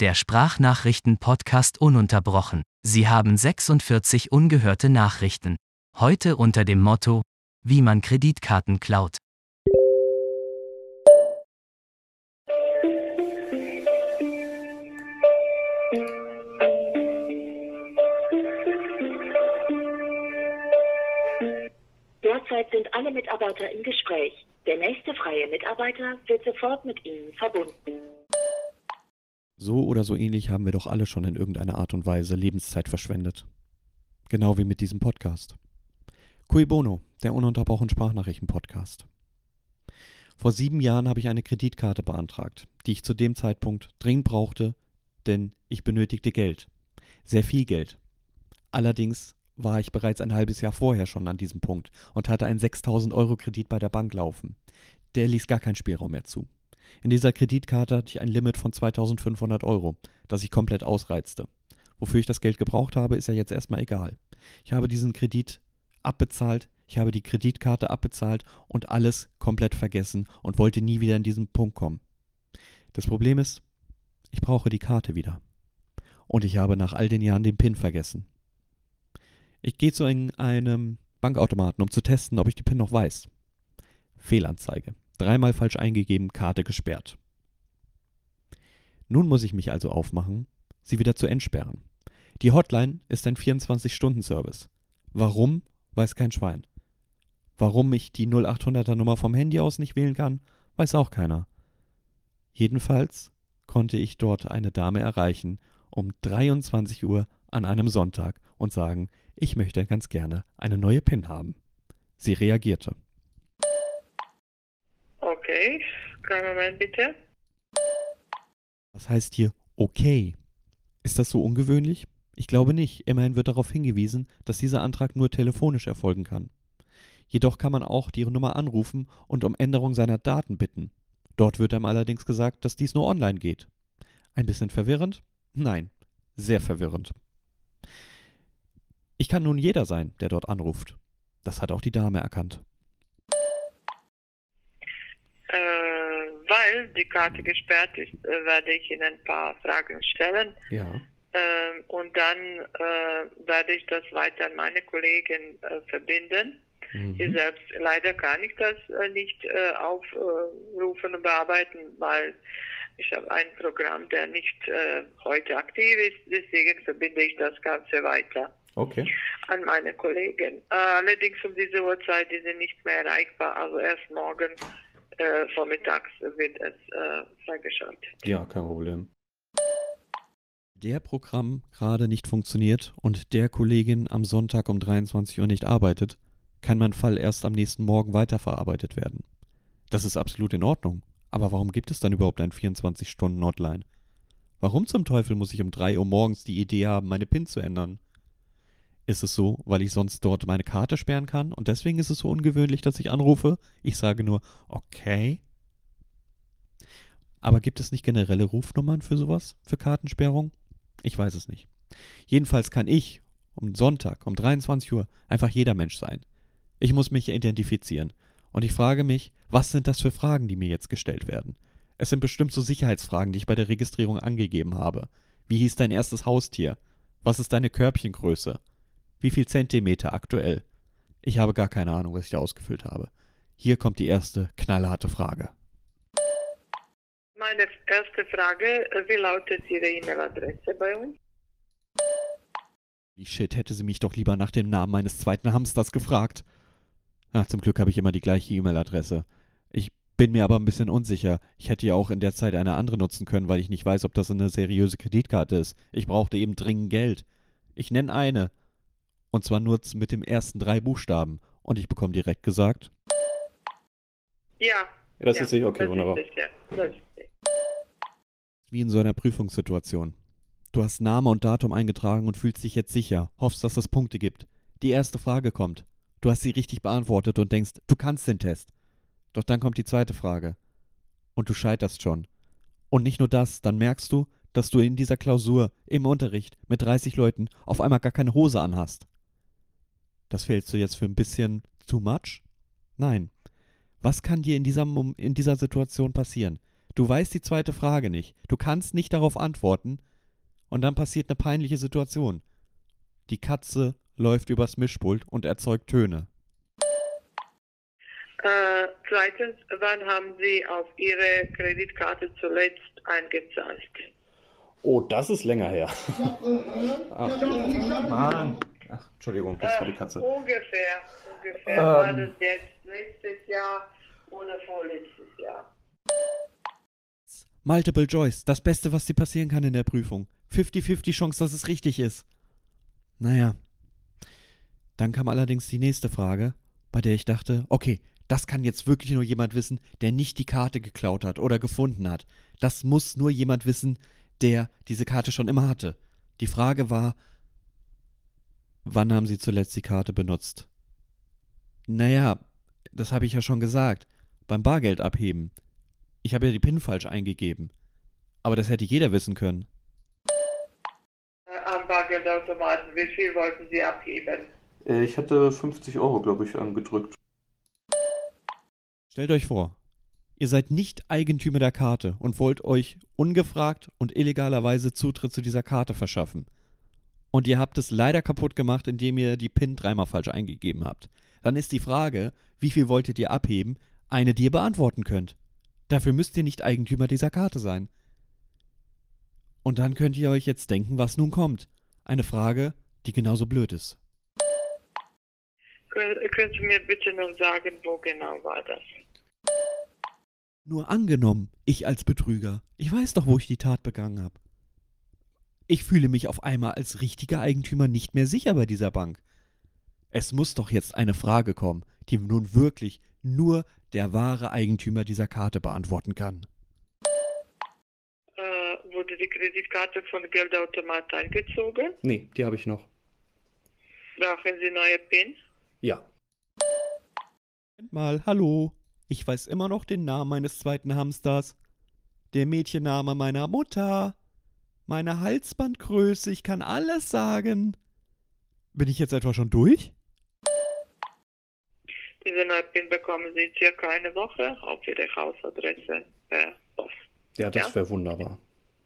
der Sprachnachrichten-Podcast ununterbrochen. Sie haben 46 ungehörte Nachrichten. Heute unter dem Motto, wie man Kreditkarten klaut. Derzeit sind alle Mitarbeiter im Gespräch. Der nächste freie Mitarbeiter wird sofort mit Ihnen verbunden. So oder so ähnlich haben wir doch alle schon in irgendeiner Art und Weise Lebenszeit verschwendet. Genau wie mit diesem Podcast. Cui Bono, der ununterbrochen Sprachnachrichten-Podcast. Vor sieben Jahren habe ich eine Kreditkarte beantragt, die ich zu dem Zeitpunkt dringend brauchte, denn ich benötigte Geld. Sehr viel Geld. Allerdings war ich bereits ein halbes Jahr vorher schon an diesem Punkt und hatte einen 6000 Euro Kredit bei der Bank laufen. Der ließ gar keinen Spielraum mehr zu. In dieser Kreditkarte hatte ich ein Limit von 2500 Euro, das ich komplett ausreizte. Wofür ich das Geld gebraucht habe, ist ja jetzt erstmal egal. Ich habe diesen Kredit abbezahlt, ich habe die Kreditkarte abbezahlt und alles komplett vergessen und wollte nie wieder in diesen Punkt kommen. Das Problem ist, ich brauche die Karte wieder. Und ich habe nach all den Jahren den PIN vergessen. Ich gehe zu einem Bankautomaten, um zu testen, ob ich die PIN noch weiß. Fehlanzeige. Dreimal falsch eingegeben, Karte gesperrt. Nun muss ich mich also aufmachen, sie wieder zu entsperren. Die Hotline ist ein 24-Stunden-Service. Warum, weiß kein Schwein. Warum ich die 0800er Nummer vom Handy aus nicht wählen kann, weiß auch keiner. Jedenfalls konnte ich dort eine Dame erreichen um 23 Uhr an einem Sonntag und sagen, ich möchte ganz gerne eine neue PIN haben. Sie reagierte. Okay, kleinen Moment bitte. Was heißt hier okay? Ist das so ungewöhnlich? Ich glaube nicht. Immerhin wird darauf hingewiesen, dass dieser Antrag nur telefonisch erfolgen kann. Jedoch kann man auch die Nummer anrufen und um Änderung seiner Daten bitten. Dort wird einem allerdings gesagt, dass dies nur online geht. Ein bisschen verwirrend? Nein, sehr verwirrend. Ich kann nun jeder sein, der dort anruft. Das hat auch die Dame erkannt. weil die Karte gesperrt ist, äh, werde ich Ihnen ein paar Fragen stellen. Ja. Ähm, und dann äh, werde ich das weiter an meine Kollegin äh, verbinden. Mhm. Ich selbst leider kann ich das äh, nicht äh, aufrufen und bearbeiten, weil ich habe ein Programm, der nicht äh, heute aktiv ist. Deswegen verbinde ich das Ganze weiter. Okay. An meine Kollegin. allerdings um diese Uhrzeit ist sie nicht mehr erreichbar, also erst morgen äh, vormittags wird es äh, freigeschaltet. Ja, kein Problem. Der Programm gerade nicht funktioniert und der Kollegin am Sonntag um 23 Uhr nicht arbeitet, kann mein Fall erst am nächsten Morgen weiterverarbeitet werden. Das ist absolut in Ordnung. Aber warum gibt es dann überhaupt ein 24-Stunden-Hotline? Warum zum Teufel muss ich um 3 Uhr morgens die Idee haben, meine PIN zu ändern? Ist es so, weil ich sonst dort meine Karte sperren kann und deswegen ist es so ungewöhnlich, dass ich anrufe? Ich sage nur, okay. Aber gibt es nicht generelle Rufnummern für sowas, für Kartensperrung? Ich weiß es nicht. Jedenfalls kann ich um Sonntag um 23 Uhr einfach jeder Mensch sein. Ich muss mich identifizieren. Und ich frage mich, was sind das für Fragen, die mir jetzt gestellt werden? Es sind bestimmt so Sicherheitsfragen, die ich bei der Registrierung angegeben habe. Wie hieß dein erstes Haustier? Was ist deine Körbchengröße? Wie viel Zentimeter aktuell? Ich habe gar keine Ahnung, was ich da ausgefüllt habe. Hier kommt die erste knallharte Frage. Meine erste Frage, wie lautet Ihre E-Mail-Adresse bei uns? Wie shit, hätte sie mich doch lieber nach dem Namen meines zweiten Hamsters gefragt. Ach, zum Glück habe ich immer die gleiche E-Mail-Adresse. Ich bin mir aber ein bisschen unsicher. Ich hätte ja auch in der Zeit eine andere nutzen können, weil ich nicht weiß, ob das eine seriöse Kreditkarte ist. Ich brauchte eben dringend Geld. Ich nenne eine. Und zwar nur mit dem ersten drei Buchstaben. Und ich bekomme direkt gesagt. Ja. ja das ja, ist sicher okay, wunderbar. Ist das Wie in so einer Prüfungssituation. Du hast Name und Datum eingetragen und fühlst dich jetzt sicher, hoffst, dass es Punkte gibt. Die erste Frage kommt. Du hast sie richtig beantwortet und denkst, du kannst den Test. Doch dann kommt die zweite Frage. Und du scheiterst schon. Und nicht nur das, dann merkst du, dass du in dieser Klausur im Unterricht mit 30 Leuten auf einmal gar keine Hose anhast. Das fällst du jetzt für ein bisschen too much? Nein. Was kann dir in dieser, in dieser Situation passieren? Du weißt die zweite Frage nicht. Du kannst nicht darauf antworten. Und dann passiert eine peinliche Situation. Die Katze läuft übers Mischpult und erzeugt Töne. Äh, zweitens, wann haben Sie auf Ihre Kreditkarte zuletzt eingezahlt? Oh, das ist länger her. Ach, Mann. Ach, Entschuldigung, das war die Katze. Äh, ungefähr, ungefähr. Ähm. War das jetzt letztes Jahr oder vorletztes Jahr? Multiple Choice, das Beste, was dir passieren kann in der Prüfung. 50-50 Chance, dass es richtig ist. Naja. Dann kam allerdings die nächste Frage, bei der ich dachte, okay, das kann jetzt wirklich nur jemand wissen, der nicht die Karte geklaut hat oder gefunden hat. Das muss nur jemand wissen, der diese Karte schon immer hatte. Die Frage war, wann haben Sie zuletzt die Karte benutzt? Naja, das habe ich ja schon gesagt. Beim Bargeld abheben. Ich habe ja die PIN falsch eingegeben. Aber das hätte jeder wissen können. Am Bargeldautomaten, wie viel wollten Sie abheben? Äh, Ich hatte 50 Euro, glaube ich, angedrückt. Stellt euch vor, ihr seid nicht Eigentümer der Karte und wollt euch ungefragt und illegalerweise Zutritt zu dieser Karte verschaffen. Und ihr habt es leider kaputt gemacht, indem ihr die PIN dreimal falsch eingegeben habt. Dann ist die Frage, wie viel wolltet ihr abheben, eine, die ihr beantworten könnt. Dafür müsst ihr nicht Eigentümer dieser Karte sein. Und dann könnt ihr euch jetzt denken, was nun kommt. Eine Frage, die genauso blöd ist. Können Sie mir bitte noch sagen, wo genau war das? Nur angenommen, ich als Betrüger, ich weiß doch, wo ich die Tat begangen habe. Ich fühle mich auf einmal als richtiger Eigentümer nicht mehr sicher bei dieser Bank. Es muss doch jetzt eine Frage kommen, die nun wirklich nur der wahre Eigentümer dieser Karte beantworten kann. Äh, wurde die Kreditkarte von Geldautomat eingezogen? Nee, die habe ich noch. Brauchen Sie neue PIN? Ja. Mal, hallo. Ich weiß immer noch den Namen meines zweiten Hamsters. Der Mädchenname meiner Mutter. Meine Halsbandgröße, ich kann alles sagen. Bin ich jetzt etwa schon durch? Diese neue PIN bekommen Sie circa eine Woche auf Ihre Hausadresse per Post. Ja, das Ja? wäre wunderbar.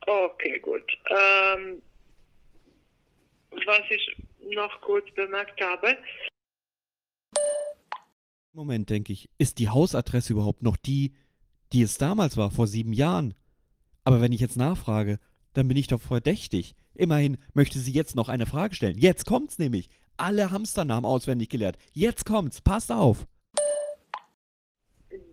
Okay, gut. Ähm, was ich noch kurz bemerkt habe, Moment, denke ich, ist die Hausadresse überhaupt noch die, die es damals war, vor sieben Jahren? Aber wenn ich jetzt nachfrage, dann bin ich doch verdächtig. Immerhin möchte sie jetzt noch eine Frage stellen. Jetzt kommt's nämlich. Alle Hamsternamen auswendig gelernt. Jetzt kommt's. Passt auf.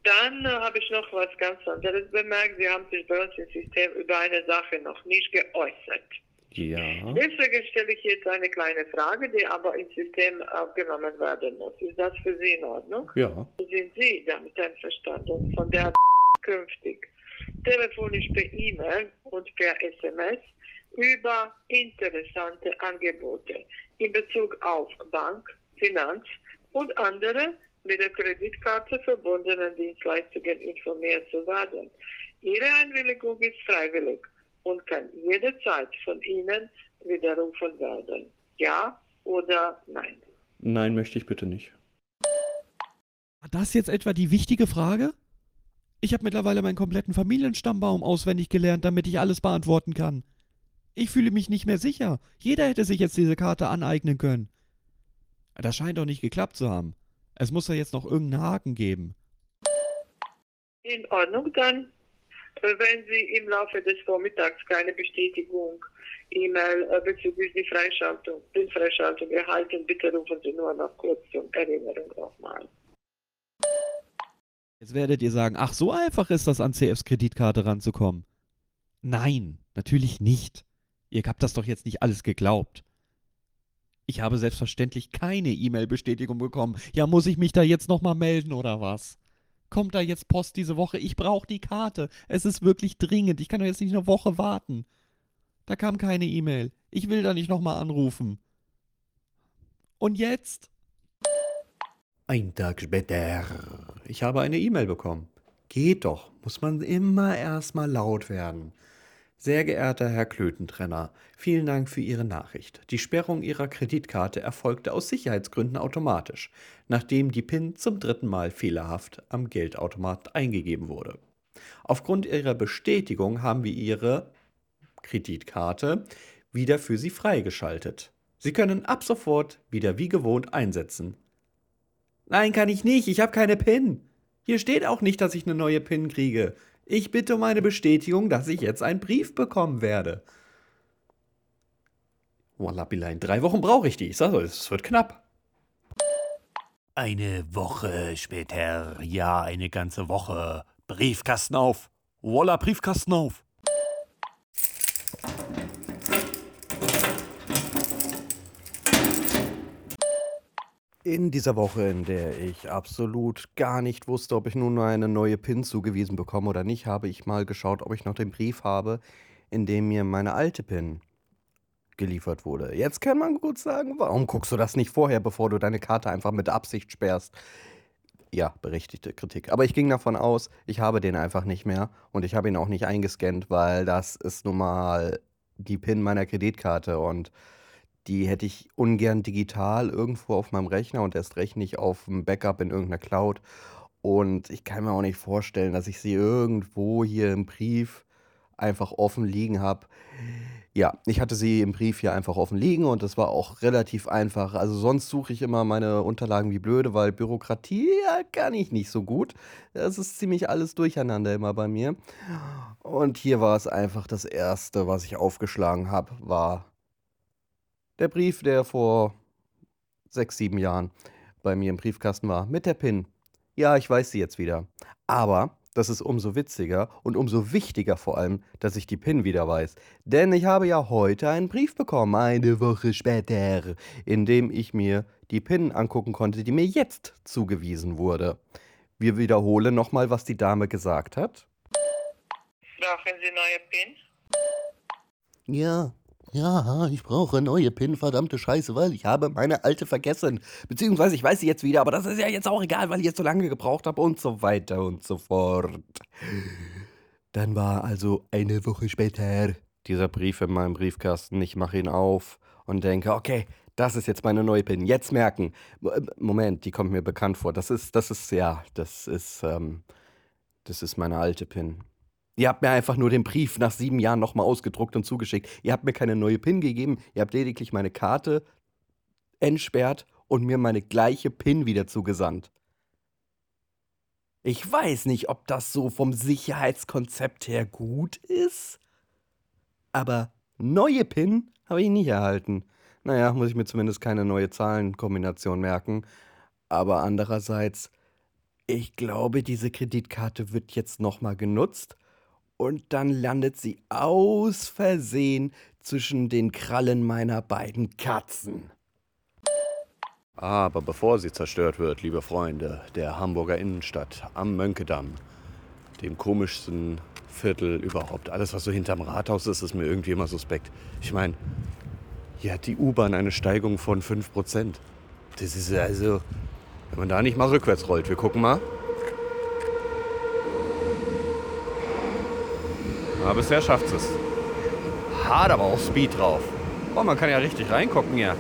dann äh, habe ich noch was ganz anderes bemerkt. Sie haben sich bei uns im System über eine Sache noch nicht geäußert. Ja. Deswegen stelle ich jetzt eine kleine Frage, die aber ins System aufgenommen werden muss. Ist das für Sie in Ordnung? Ja. Sind Sie damit einverstanden, von der künftig telefonisch per E-Mail und per SMS über interessante Angebote in Bezug auf Bank, Finanz und andere mit der Kreditkarte verbundenen Dienstleistungen informiert zu werden. Ihre Einwilligung ist freiwillig und kann jederzeit von Ihnen widerrufen werden. Ja oder nein? Nein, möchte ich bitte nicht. War das jetzt etwa die wichtige Frage? Ich habe mittlerweile meinen kompletten Familienstammbaum auswendig gelernt, damit ich alles beantworten kann. Ich fühle mich nicht mehr sicher. Jeder hätte sich jetzt diese Karte aneignen können. Das scheint doch nicht geklappt zu haben. Es muss ja jetzt noch irgendeinen Haken geben. In Ordnung, dann, äh, wenn Sie im Laufe des Vormittags keine Bestätigung, E-Mail äh, bezüglich die Freischaltung, den Freischaltung erhalten, bitte rufen Sie nur noch kurz zur Erinnerung nochmal. Jetzt werdet ihr sagen, ach, so einfach ist das, an CFs Kreditkarte ranzukommen. Nein, natürlich nicht. Ihr habt das doch jetzt nicht alles geglaubt. Ich habe selbstverständlich keine E-Mail-Bestätigung bekommen. Ja, muss ich mich da jetzt nochmal melden oder was? Kommt da jetzt Post diese Woche? Ich brauche die Karte. Es ist wirklich dringend. Ich kann doch jetzt nicht eine Woche warten. Da kam keine E-Mail. Ich will da nicht nochmal anrufen. Und jetzt? Ein Tag später. Ich habe eine E-Mail bekommen. Geht doch. Muss man immer erstmal laut werden. Sehr geehrter Herr Klötentrenner, vielen Dank für Ihre Nachricht. Die Sperrung Ihrer Kreditkarte erfolgte aus Sicherheitsgründen automatisch, nachdem die PIN zum dritten Mal fehlerhaft am Geldautomat eingegeben wurde. Aufgrund Ihrer Bestätigung haben wir Ihre Kreditkarte wieder für Sie freigeschaltet. Sie können ab sofort wieder wie gewohnt einsetzen. Nein, kann ich nicht. Ich habe keine PIN. Hier steht auch nicht, dass ich eine neue PIN kriege. Ich bitte um eine Bestätigung, dass ich jetzt einen Brief bekommen werde. Wallabilein, drei Wochen brauche ich die. Ich sage, es wird knapp. Eine Woche später, ja, eine ganze Woche. Briefkasten auf. Walla, Briefkasten auf. In dieser Woche, in der ich absolut gar nicht wusste, ob ich nun eine neue PIN zugewiesen bekomme oder nicht, habe ich mal geschaut, ob ich noch den Brief habe, in dem mir meine alte PIN geliefert wurde. Jetzt kann man gut sagen, warum guckst du das nicht vorher, bevor du deine Karte einfach mit Absicht sperrst? Ja, berechtigte Kritik. Aber ich ging davon aus, ich habe den einfach nicht mehr und ich habe ihn auch nicht eingescannt, weil das ist nun mal die PIN meiner Kreditkarte und die hätte ich ungern digital irgendwo auf meinem Rechner und erst recht nicht auf dem Backup in irgendeiner Cloud. Und ich kann mir auch nicht vorstellen, dass ich sie irgendwo hier im Brief einfach offen liegen habe. Ja, ich hatte sie im Brief hier einfach offen liegen und das war auch relativ einfach. Also sonst suche ich immer meine Unterlagen wie blöde, weil Bürokratie ja, kann ich nicht so gut. Das ist ziemlich alles durcheinander immer bei mir. Und hier war es einfach das erste, was ich aufgeschlagen habe, war der Brief, der vor sechs, sieben Jahren bei mir im Briefkasten war, mit der PIN. Ja, ich weiß sie jetzt wieder. Aber das ist umso witziger und umso wichtiger vor allem, dass ich die PIN wieder weiß. Denn ich habe ja heute einen Brief bekommen, eine Woche später, in dem ich mir die PIN angucken konnte, die mir jetzt zugewiesen wurde. Wir wiederholen nochmal, was die Dame gesagt hat. Brauchen Sie neue PIN? Ja, ja, ich brauche neue PIN, verdammte Scheiße, weil ich habe meine alte vergessen. Beziehungsweise ich weiß sie jetzt wieder, aber das ist ja jetzt auch egal, weil ich jetzt so lange gebraucht habe und so weiter und so fort. Dann war also eine Woche später dieser Brief in meinem Briefkasten. Ich mache ihn auf und denke, okay, das ist jetzt meine neue PIN. Jetzt merken. Moment, die kommt mir bekannt vor. Das ist, das ist, ja, das ist, ähm, das ist meine alte PIN. Ihr habt mir einfach nur den Brief nach sieben Jahren nochmal ausgedruckt und zugeschickt. Ihr habt mir keine neue PIN gegeben. Ihr habt lediglich meine Karte entsperrt und mir meine gleiche PIN wieder zugesandt. Ich weiß nicht, ob das so vom Sicherheitskonzept her gut ist, aber neue PIN habe ich nicht erhalten. Naja, muss ich mir zumindest keine neue Zahlenkombination merken. Aber andererseits, ich glaube, diese Kreditkarte wird jetzt nochmal genutzt und dann landet sie aus Versehen zwischen den Krallen meiner beiden Katzen. Aber bevor sie zerstört wird, liebe Freunde der Hamburger Innenstadt am Mönkedamm, dem komischsten Viertel überhaupt, alles was so hinterm Rathaus ist, ist mir irgendwie immer suspekt. Ich meine, hier hat die U-Bahn eine Steigung von 5%. Das ist also, wenn man da nicht mal rückwärts rollt. Wir gucken mal. Aber bisher schafft es. Hat aber auch Speed drauf. Oh, man kann ja richtig reingucken hier.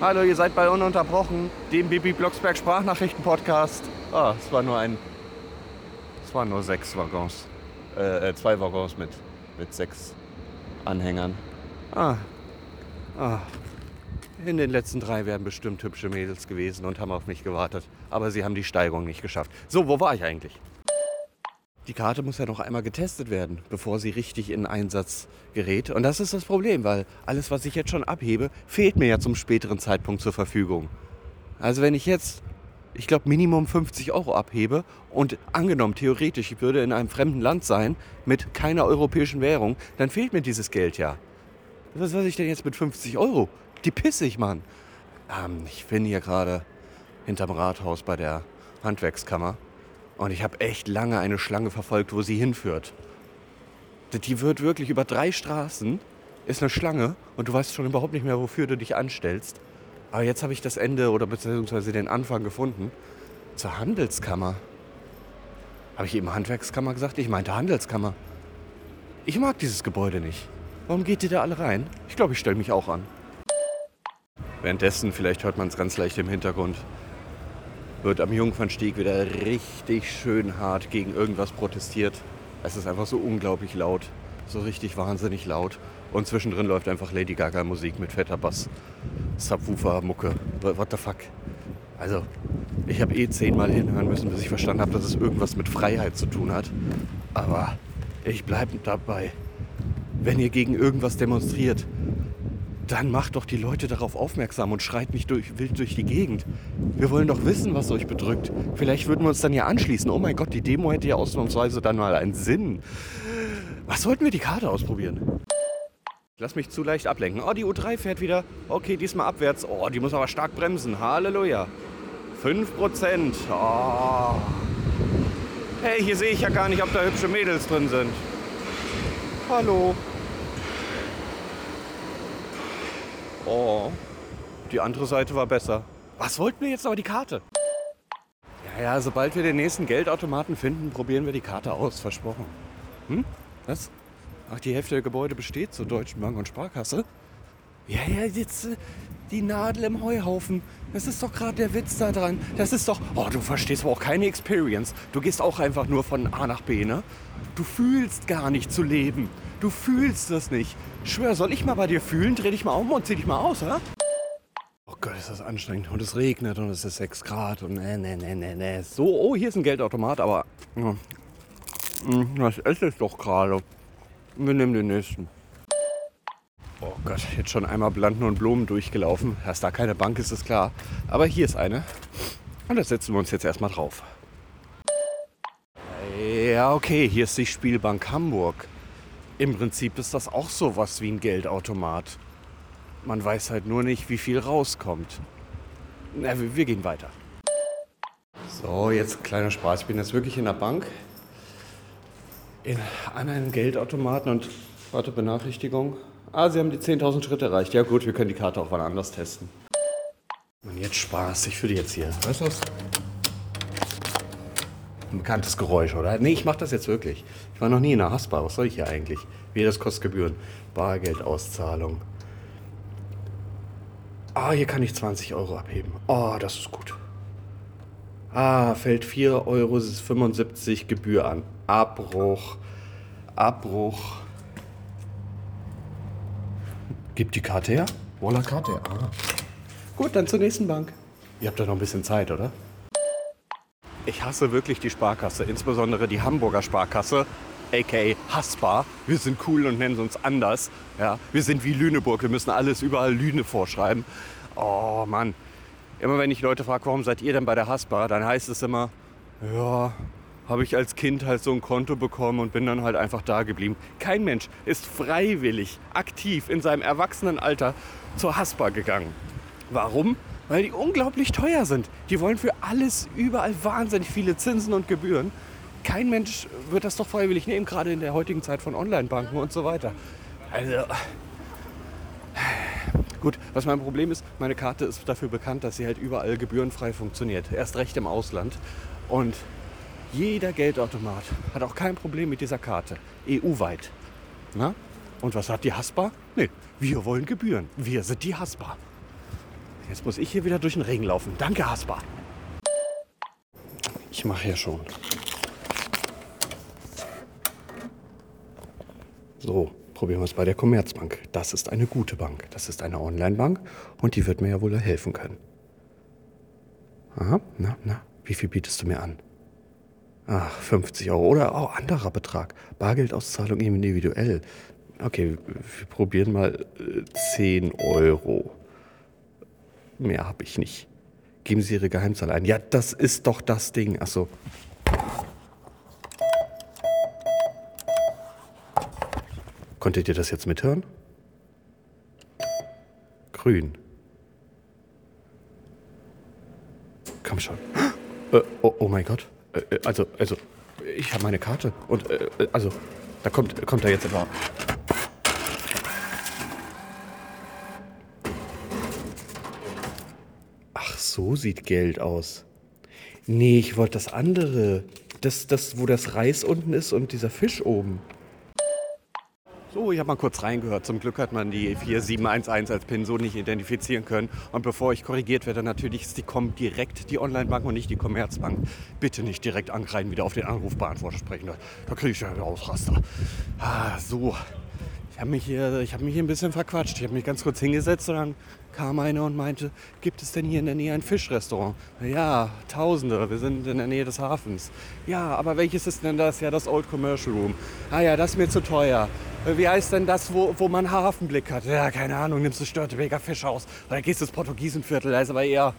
Hallo, ihr seid bei Ununterbrochen, dem Bibi Blocksberg Sprachnachrichten-Podcast. Ah, es war nur ein. Es waren nur sechs Waggons. Äh, äh, zwei Waggons mit, mit sechs Anhängern. Ah. Ah. In den letzten drei wären bestimmt hübsche Mädels gewesen und haben auf mich gewartet. Aber sie haben die Steigung nicht geschafft. So, wo war ich eigentlich? Die Karte muss ja noch einmal getestet werden, bevor sie richtig in Einsatz gerät. Und das ist das Problem, weil alles, was ich jetzt schon abhebe, fehlt mir ja zum späteren Zeitpunkt zur Verfügung. Also wenn ich jetzt, ich glaube, Minimum 50 Euro abhebe und angenommen, theoretisch, ich würde in einem fremden Land sein, mit keiner europäischen Währung, dann fehlt mir dieses Geld ja. Was weiß ich denn jetzt mit 50 Euro? Die pisse ich, Mann. Ähm, ich bin hier gerade hinterm Rathaus bei der Handwerkskammer. Und ich habe echt lange eine Schlange verfolgt, wo sie hinführt. Die wird wirklich über drei Straßen, ist eine Schlange und du weißt schon überhaupt nicht mehr, wofür du dich anstellst. Aber jetzt habe ich das Ende oder beziehungsweise den Anfang gefunden. Zur Handelskammer. Habe ich eben Handwerkskammer gesagt? Ich meinte Handelskammer. Ich mag dieses Gebäude nicht. Warum geht ihr da alle rein? Ich glaube, ich stelle mich auch an. Währenddessen, vielleicht hört man es ganz leicht im Hintergrund, wird am Jungfernstieg wieder richtig schön hart gegen irgendwas protestiert. Es ist einfach so unglaublich laut, so richtig wahnsinnig laut. Und zwischendrin läuft einfach Lady Gaga Musik mit fetter Bass. Subwoofer, Mucke. What the fuck? Also, ich habe eh zehnmal hinhören müssen, bis ich verstanden habe, dass es irgendwas mit Freiheit zu tun hat. Aber ich bleibe dabei. Wenn ihr gegen irgendwas demonstriert, dann macht doch die Leute darauf aufmerksam und schreit nicht durch, wild durch die Gegend. Wir wollen doch wissen, was euch bedrückt. Vielleicht würden wir uns dann ja anschließen. Oh mein Gott, die Demo hätte ja ausnahmsweise dann mal einen Sinn. Was sollten wir die Karte ausprobieren? Lass mich zu leicht ablenken. Oh, die U3 fährt wieder. Okay, diesmal abwärts. Oh, die muss aber stark bremsen. Halleluja. 5%. Oh. Hey, hier sehe ich ja gar nicht, ob da hübsche Mädels drin sind. Hallo. Oh, die andere Seite war besser. Was wollten wir jetzt aber die Karte? Ja, ja, sobald wir den nächsten Geldautomaten finden, probieren wir die Karte aus. Versprochen. Hm? Was? Ach, die Hälfte der Gebäude besteht zur Deutschen Bank und Sparkasse? Ja, ja, jetzt äh, die Nadel im Heuhaufen. Das ist doch gerade der Witz da dran. Das ist doch. Oh, du verstehst aber auch keine Experience. Du gehst auch einfach nur von A nach B, ne? Du fühlst gar nicht zu leben. Du fühlst das nicht. Schwör, soll ich mal bei dir fühlen? Dreh dich mal um und zieh dich mal aus, oder? Oh Gott, ist das anstrengend. Und es regnet und es ist 6 Grad und ne, ne, ne, ne, ne. So, oh, hier ist ein Geldautomat, aber. Ja. Hm, das ist es doch gerade. Wir nehmen den nächsten. Oh Gott, jetzt schon einmal Blanden und Blumen durchgelaufen. Dass da keine Bank ist, ist klar. Aber hier ist eine. Und da setzen wir uns jetzt erstmal drauf. Ja, okay, hier ist die Spielbank Hamburg. Im Prinzip ist das auch sowas wie ein Geldautomat. Man weiß halt nur nicht, wie viel rauskommt. Na, wir, wir gehen weiter. So, jetzt kleiner Spaß. Ich bin jetzt wirklich in der Bank. In, an einem Geldautomaten und warte, Benachrichtigung. Ah, Sie haben die 10.000 Schritte erreicht. Ja gut, wir können die Karte auch wann anders testen. Und jetzt Spaß. Ich für die jetzt hier. Weißt du was? Ein bekanntes Geräusch, oder? Nee, ich mach das jetzt wirklich. Ich war noch nie in der Haspa. Was soll ich hier eigentlich? Wie das kostet Gebühren. Bargeldauszahlung. Ah, hier kann ich 20 Euro abheben. Oh, das ist gut. Ah, fällt 4,75 Euro Gebühr an. Abbruch. Abbruch. Gib die Karte her. Wohler Karte. Ah. Gut, dann zur nächsten Bank. Ihr habt doch noch ein bisschen Zeit, oder? Ich hasse wirklich die Sparkasse, insbesondere die Hamburger Sparkasse, aka Haspa. Wir sind cool und nennen uns anders. Ja, wir sind wie Lüneburg, wir müssen alles überall Lüne vorschreiben. Oh Mann. Immer wenn ich Leute frage, warum seid ihr denn bei der Haspa, dann heißt es immer, ja, habe ich als Kind halt so ein Konto bekommen und bin dann halt einfach da geblieben. Kein Mensch ist freiwillig, aktiv in seinem Erwachsenenalter zur Haspa gegangen. Warum? Weil die unglaublich teuer sind. Die wollen für alles überall wahnsinnig viele Zinsen und Gebühren. Kein Mensch wird das doch freiwillig nehmen, gerade in der heutigen Zeit von Online-Banken und so weiter. Also, gut, was mein Problem ist, meine Karte ist dafür bekannt, dass sie halt überall gebührenfrei funktioniert. Erst recht im Ausland. Und jeder Geldautomat hat auch kein Problem mit dieser Karte. EU-weit. Na? Und was hat die Haspa? Nee, wir wollen Gebühren. Wir sind die Haspa. Jetzt muss ich hier wieder durch den Regen laufen. Danke, Haspa. Ich mache ja schon. So, probieren wir es bei der Commerzbank. Das ist eine gute Bank. Das ist eine Online-Bank und die wird mir ja wohl helfen können. Aha, na, na, wie viel bietest du mir an? Ach, 50 Euro oder auch oh, anderer Betrag. Bargeldauszahlung individuell. Okay, wir probieren mal 10 äh, Euro. Mehr habe ich nicht. Geben Sie Ihre Geheimzahl ein. Ja, das ist doch das Ding. Achso. Konntet ihr das jetzt mithören? Grün. Komm schon. Äh, oh, oh, mein Gott. Äh, äh also, also, ich habe meine Karte. Und, äh, äh, also, da kommt, kommt da jetzt etwa so sieht Geld aus. Nee, ich wollte das andere. Das, das, wo das Reis unten ist und dieser Fisch oben. So, ich habe mal kurz reingehört. Zum Glück hat man die 4711 als PIN so nicht identifizieren können. Und bevor ich korrigiert werde, natürlich ist die Com direkt die Online-Bank und nicht die Commerzbank. Bitte nicht direkt angreifen, wieder auf den Anrufbeantworter sprechen. Da, kriege ich ja wieder Ausraster. Ah, so. Ich habe mich, hab mich hier ein bisschen verquatscht. Ich habe mich ganz kurz hingesetzt und dann kam einer und meinte, gibt es denn hier in der Nähe ein Fischrestaurant? Ja, Tausende, wir sind in der Nähe des Hafens. Ja, aber welches ist denn das? Ja, das Old Commercial Room. Ah ja, das ist mir zu teuer. Wie heißt denn das, wo, wo man Hafenblick hat? Ja, keine Ahnung, nimmst du Störtebeker Fischhaus. Oder gehst du ins Portugiesenviertel, da ist aber eher,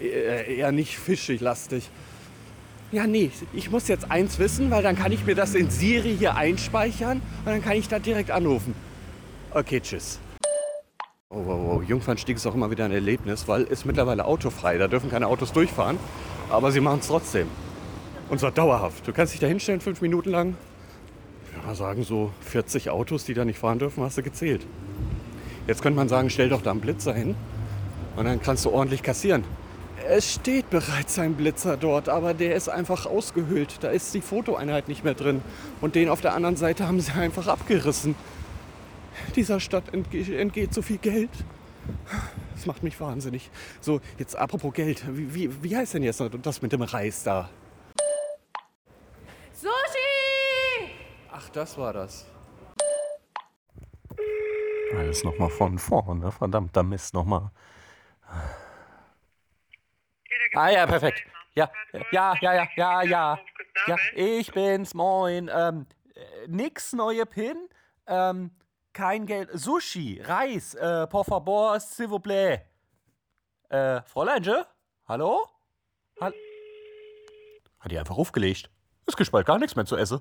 eher nicht fischig lastig. Ja, nee, ich muss jetzt eins wissen, weil dann kann ich mir das in Siri hier einspeichern und dann kann ich da direkt anrufen. Okay, tschüss. Oh, oh, oh. Jungfernstieg ist auch immer wieder ein Erlebnis, weil es mittlerweile autofrei. Da dürfen keine Autos durchfahren, aber sie machen es trotzdem. Und zwar dauerhaft. Du kannst dich da hinstellen, fünf Minuten lang. Ich würde mal sagen, so 40 Autos, die da nicht fahren dürfen, hast du gezählt. Jetzt könnte man sagen, stell doch da einen Blitzer hin und dann kannst du ordentlich kassieren. Es steht bereits ein Blitzer dort, aber der ist einfach ausgehöhlt. Da ist die Fotoeinheit nicht mehr drin. Und den auf der anderen Seite haben sie einfach abgerissen. Dieser Stadt entge entgeht so viel Geld. Das macht mich wahnsinnig. So, jetzt apropos Geld. Wie, wie, wie heißt denn jetzt das mit dem Reis da? Sushi! Ach, das war das. Alles nochmal von vorne. Verdammter Mist nochmal. Ah ja, perfekt. Ja, ja, ja, ja, ja, ja. Ja, ich bin's, moin. Ähm, äh, nix neue PIN. Ähm, kein Geld. Sushi, Reis, äh, por favor, s'il vous plaît. Äh, Fräuleinje? Hallo? Hall Hat die einfach aufgelegt. Es gibt bald gar nichts mehr zu essen.